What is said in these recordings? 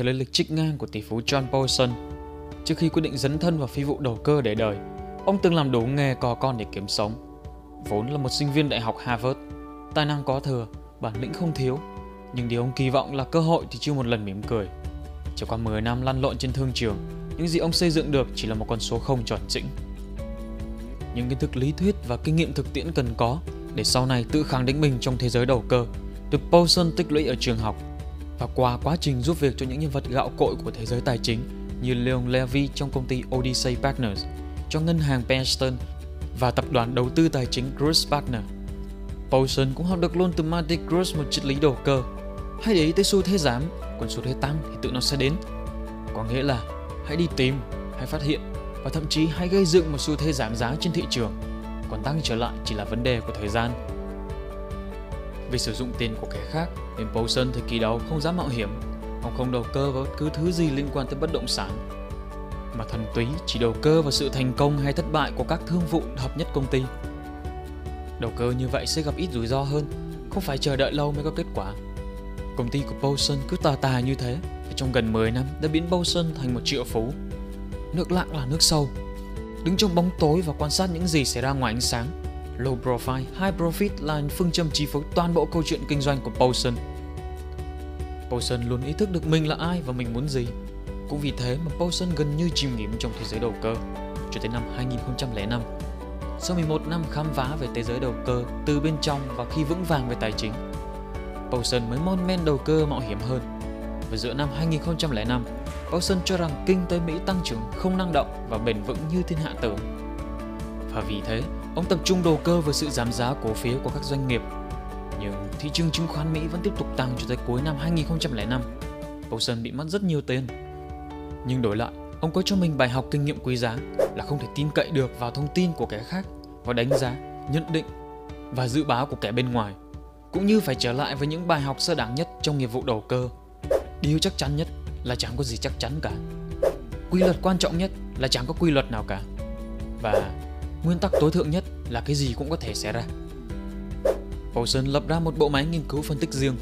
theo lời lịch trích ngang của tỷ phú John Paulson. Trước khi quyết định dấn thân vào phi vụ đầu cơ để đời, ông từng làm đủ nghề cò con để kiếm sống. Vốn là một sinh viên đại học Harvard, tài năng có thừa, bản lĩnh không thiếu, nhưng điều ông kỳ vọng là cơ hội thì chưa một lần mỉm cười. Trải qua 10 năm lăn lộn trên thương trường, những gì ông xây dựng được chỉ là một con số không tròn chỉnh. Những kiến thức lý thuyết và kinh nghiệm thực tiễn cần có để sau này tự khẳng định mình trong thế giới đầu cơ được Paulson tích lũy ở trường học và qua quá trình giúp việc cho những nhân vật gạo cội của thế giới tài chính như Leon Levy trong công ty Odyssey Partners, cho ngân hàng Penston và tập đoàn đầu tư tài chính Cruz Partner. Paulson cũng học được luôn từ Marty Cruz một triết lý đầu cơ. Hãy để ý tới xu thế giảm, còn xu thế tăng thì tự nó sẽ đến. Có nghĩa là hãy đi tìm, hãy phát hiện và thậm chí hãy gây dựng một xu thế giảm giá trên thị trường. Còn tăng trở lại chỉ là vấn đề của thời gian. Vì sử dụng tiền của kẻ khác nên Paulson thời kỳ đầu không dám mạo hiểm. Ông không đầu cơ vào bất cứ thứ gì liên quan tới bất động sản mà thần túy chỉ đầu cơ vào sự thành công hay thất bại của các thương vụ hợp nhất công ty. Đầu cơ như vậy sẽ gặp ít rủi ro hơn, không phải chờ đợi lâu mới có kết quả. Công ty của Paulson cứ tà tà như thế, và trong gần 10 năm đã biến Paulson thành một triệu phú. Nước lặng là nước sâu. Đứng trong bóng tối và quan sát những gì xảy ra ngoài ánh sáng, low profile, high profit là phương châm chi phối toàn bộ câu chuyện kinh doanh của Paulson. Paulson luôn ý thức được mình là ai và mình muốn gì. Cũng vì thế mà Paulson gần như chìm nghỉm trong thế giới đầu cơ cho tới năm 2005 sau 11 năm khám phá về thế giới đầu cơ từ bên trong và khi vững vàng về tài chính, Paulson mới mon men đầu cơ mạo hiểm hơn. Và giữa năm 2005, Paulson cho rằng kinh tế Mỹ tăng trưởng không năng động và bền vững như thiên hạ tưởng. Và vì thế, ông tập trung đầu cơ vào sự giảm giá cổ phiếu của các doanh nghiệp. Nhưng thị trường chứng khoán Mỹ vẫn tiếp tục tăng cho tới cuối năm 2005. Paulson bị mất rất nhiều tiền. Nhưng đổi lại, ông có cho mình bài học kinh nghiệm quý giá là không thể tin cậy được vào thông tin của kẻ khác và đánh giá, nhận định và dự báo của kẻ bên ngoài, cũng như phải trở lại với những bài học sơ đẳng nhất trong nghiệp vụ đầu cơ. Điều chắc chắn nhất là chẳng có gì chắc chắn cả. Quy luật quan trọng nhất là chẳng có quy luật nào cả. Và nguyên tắc tối thượng nhất là cái gì cũng có thể xảy ra. Paulson lập ra một bộ máy nghiên cứu phân tích riêng.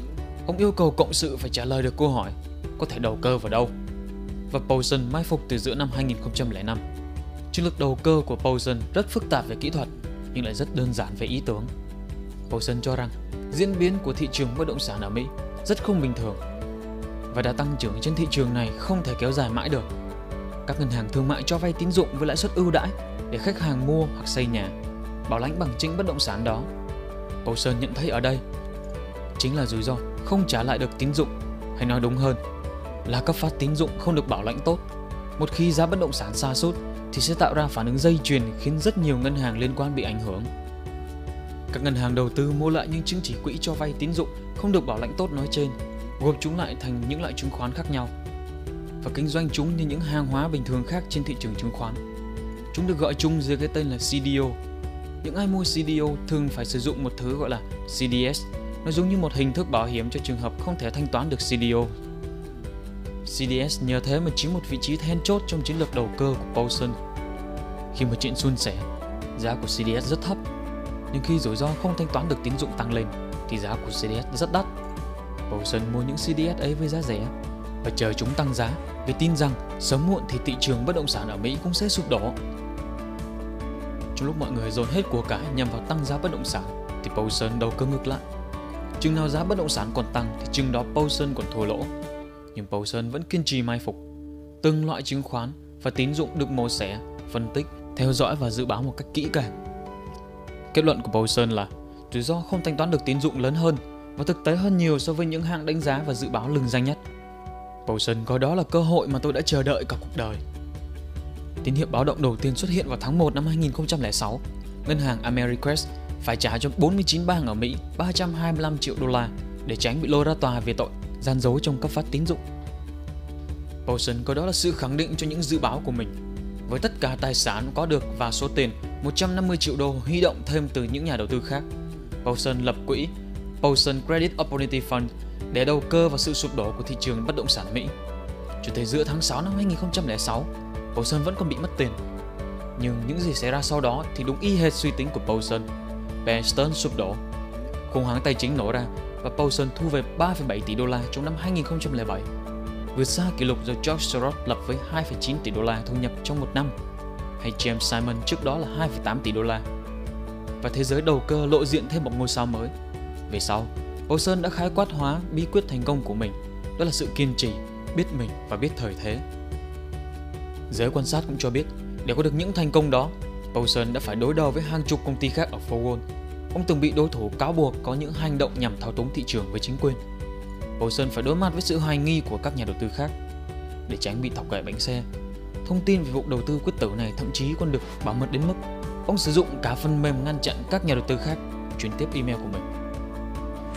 Ông yêu cầu cộng sự phải trả lời được câu hỏi, có thể đầu cơ vào đâu. Và Paulson mai phục từ giữa năm 2005 Chiến lược đầu cơ của Paulson rất phức tạp về kỹ thuật, nhưng lại rất đơn giản về ý tưởng. Paulson cho rằng, diễn biến của thị trường bất động sản ở Mỹ rất không bình thường và đã tăng trưởng trên thị trường này không thể kéo dài mãi được. Các ngân hàng thương mại cho vay tín dụng với lãi suất ưu đãi để khách hàng mua hoặc xây nhà, bảo lãnh bằng chính bất động sản đó. Paulson nhận thấy ở đây chính là rủi ro không trả lại được tín dụng, hay nói đúng hơn là cấp phát tín dụng không được bảo lãnh tốt. Một khi giá bất động sản sa sút thì sẽ tạo ra phản ứng dây chuyền khiến rất nhiều ngân hàng liên quan bị ảnh hưởng. Các ngân hàng đầu tư mua lại những chứng chỉ quỹ cho vay tín dụng không được bảo lãnh tốt nói trên, gộp chúng lại thành những loại chứng khoán khác nhau và kinh doanh chúng như những hàng hóa bình thường khác trên thị trường chứng khoán. Chúng được gọi chung dưới cái tên là CDO. Những ai mua CDO thường phải sử dụng một thứ gọi là CDS, nó giống như một hình thức bảo hiểm cho trường hợp không thể thanh toán được CDO CDS nhờ thế mà chiếm một vị trí then chốt trong chiến lược đầu cơ của Paulson. Khi mà chuyện suôn sẻ, giá của CDS rất thấp, nhưng khi rủi ro không thanh toán được tín dụng tăng lên thì giá của CDS rất đắt. Paulson mua những CDS ấy với giá rẻ và chờ chúng tăng giá vì tin rằng sớm muộn thì thị trường bất động sản ở Mỹ cũng sẽ sụp đổ. Trong lúc mọi người dồn hết của cải nhằm vào tăng giá bất động sản thì Paulson đầu cơ ngược lại. Chừng nào giá bất động sản còn tăng thì chừng đó Paulson còn thua lỗ nhưng Paulson vẫn kiên trì mai phục. Từng loại chứng khoán và tín dụng được mổ xẻ, phân tích, theo dõi và dự báo một cách kỹ càng. Kết luận của Paulson là rủi ro không thanh toán được tín dụng lớn hơn và thực tế hơn nhiều so với những hãng đánh giá và dự báo lừng danh nhất. Paulson coi đó là cơ hội mà tôi đã chờ đợi cả cuộc đời. Tín hiệu báo động đầu tiên xuất hiện vào tháng 1 năm 2006. Ngân hàng Ameriquest phải trả cho 49 bang ở Mỹ 325 triệu đô la để tránh bị lôi ra tòa về tội gian dối trong cấp phát tín dụng. Paulson coi đó là sự khẳng định cho những dự báo của mình. Với tất cả tài sản có được và số tiền 150 triệu đô huy động thêm từ những nhà đầu tư khác, Paulson lập quỹ Paulson Credit Opportunity Fund để đầu cơ vào sự sụp đổ của thị trường bất động sản Mỹ. Cho tới giữa tháng 6 năm 2006, Paulson vẫn còn bị mất tiền. Nhưng những gì xảy ra sau đó thì đúng y hệt suy tính của Paulson. Bear Stearns sụp đổ, khủng hoảng tài chính nổ ra và Paulson thu về 3,7 tỷ đô la trong năm 2007. vượt xa kỷ lục do George Soros lập với 2,9 tỷ đô la thu nhập trong một năm, hay James Simon trước đó là 2,8 tỷ đô la. Và thế giới đầu cơ lộ diện thêm một ngôi sao mới. Về sau, Paulson đã khái quát hóa bí quyết thành công của mình, đó là sự kiên trì, biết mình và biết thời thế. Giới quan sát cũng cho biết, để có được những thành công đó, Paulson đã phải đối đầu với hàng chục công ty khác ở phố Wall. Ông từng bị đối thủ cáo buộc có những hành động nhằm thao túng thị trường với chính quyền. Paulson phải đối mặt với sự hoài nghi của các nhà đầu tư khác. Để tránh bị thọc gậy bánh xe, thông tin về vụ đầu tư quyết tử này thậm chí còn được bảo mật đến mức ông sử dụng cả phần mềm ngăn chặn các nhà đầu tư khác chuyển tiếp email của mình.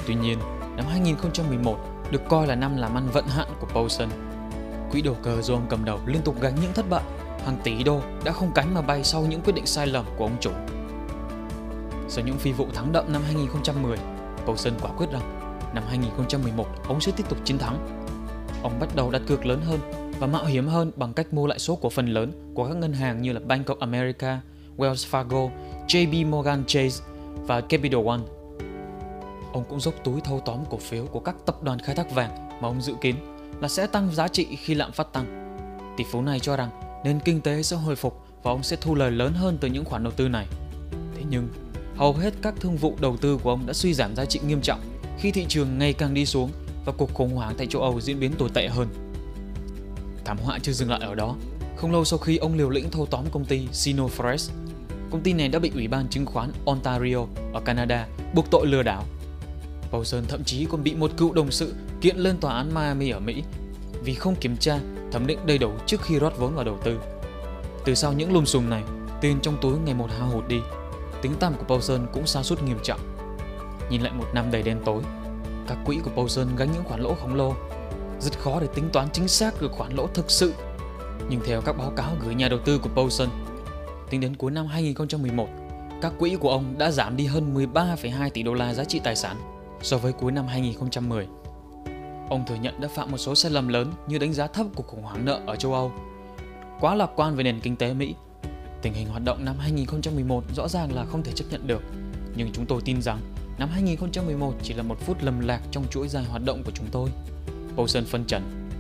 Tuy nhiên, năm 2011 được coi là năm làm ăn vận hạn của Paulson. Quỹ đầu cơ do ông cầm đầu liên tục gánh những thất bại, hàng tỷ đô đã không cánh mà bay sau những quyết định sai lầm của ông chủ. Sau những phi vụ thắng đậm năm 2010, Paulson quả quyết rằng năm 2011 ông sẽ tiếp tục chiến thắng. Ông bắt đầu đặt cược lớn hơn và mạo hiểm hơn bằng cách mua lại số cổ phần lớn của các ngân hàng như là Bank of America, Wells Fargo, JP Morgan Chase và Capital One. Ông cũng dốc túi thâu tóm cổ phiếu của các tập đoàn khai thác vàng mà ông dự kiến là sẽ tăng giá trị khi lạm phát tăng. Tỷ phú này cho rằng nền kinh tế sẽ hồi phục và ông sẽ thu lời lớn hơn từ những khoản đầu tư này. Thế nhưng, hầu hết các thương vụ đầu tư của ông đã suy giảm giá trị nghiêm trọng khi thị trường ngày càng đi xuống và cuộc khủng hoảng tại châu Âu diễn biến tồi tệ hơn. Thảm họa chưa dừng lại ở đó. Không lâu sau khi ông liều lĩnh thâu tóm công ty Sinofresh, công ty này đã bị Ủy ban chứng khoán Ontario ở Canada buộc tội lừa đảo. Paulson thậm chí còn bị một cựu đồng sự kiện lên tòa án Miami ở Mỹ vì không kiểm tra, thẩm định đầy đủ trước khi rót vốn vào đầu tư. Từ sau những lùm xùm này, tiền trong túi ngày một hao hụt đi, tính tăm của Paulson cũng sa sút nghiêm trọng. Nhìn lại một năm đầy đen tối, các quỹ của Paulson gánh những khoản lỗ khổng lồ rất khó để tính toán chính xác được khoản lỗ thực sự. Nhưng theo các báo cáo gửi nhà đầu tư của Paulson, tính đến cuối năm 2011, các quỹ của ông đã giảm đi hơn 13,2 tỷ đô la giá trị tài sản so với cuối năm 2010. Ông thừa nhận đã phạm một số sai lầm lớn như đánh giá thấp cuộc khủng hoảng nợ ở châu Âu, quá lạc quan về nền kinh tế Mỹ. Tình hình hoạt động năm 2011 rõ ràng là không thể chấp nhận được, nhưng chúng tôi tin rằng năm 2011 chỉ là một phút lầm lạc trong chuỗi dài hoạt động của chúng tôi. Paulson phân trần.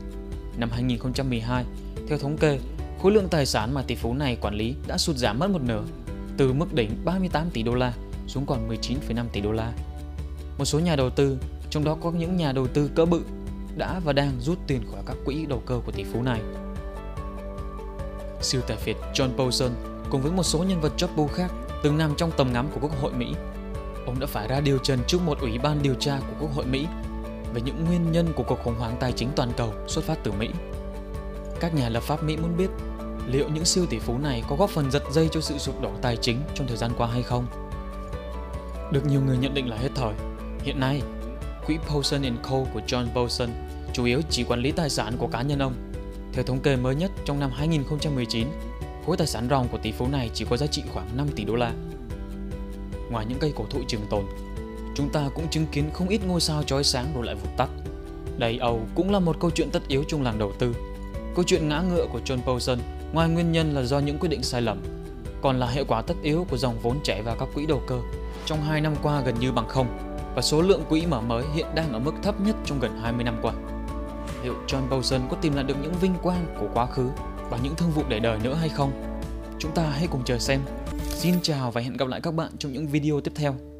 Năm 2012, theo thống kê, khối lượng tài sản mà tỷ phú này quản lý đã sụt giảm mất một nửa, từ mức đỉnh 38 tỷ đô la xuống còn 19,5 tỷ đô la. Một số nhà đầu tư, trong đó có những nhà đầu tư cỡ bự, đã và đang rút tiền khỏi các quỹ đầu cơ của tỷ phú này. Siêu tài phiệt John Paulson cùng với một số nhân vật chóp bu khác từng nằm trong tầm ngắm của Quốc hội Mỹ. Ông đã phải ra điều trần trước một ủy ban điều tra của Quốc hội Mỹ về những nguyên nhân của cuộc khủng hoảng tài chính toàn cầu xuất phát từ Mỹ. Các nhà lập pháp Mỹ muốn biết liệu những siêu tỷ phú này có góp phần giật dây cho sự sụp đổ tài chính trong thời gian qua hay không. Được nhiều người nhận định là hết thời. Hiện nay, quỹ Paulson Co của John Paulson chủ yếu chỉ quản lý tài sản của cá nhân ông. Theo thống kê mới nhất trong năm 2019, khối tài sản ròng của tỷ phú này chỉ có giá trị khoảng 5 tỷ đô la. Ngoài những cây cổ thụ trường tồn, chúng ta cũng chứng kiến không ít ngôi sao chói sáng rồi lại vụt tắt. Đầy Âu cũng là một câu chuyện tất yếu trong làng đầu tư. Câu chuyện ngã ngựa của John Paulson ngoài nguyên nhân là do những quyết định sai lầm, còn là hệ quả tất yếu của dòng vốn chảy vào các quỹ đầu cơ trong 2 năm qua gần như bằng không và số lượng quỹ mở mới hiện đang ở mức thấp nhất trong gần 20 năm qua. Liệu John Paulson có tìm lại được những vinh quang của quá khứ và những thương vụ để đời nữa hay không? Chúng ta hãy cùng chờ xem. Xin chào và hẹn gặp lại các bạn trong những video tiếp theo.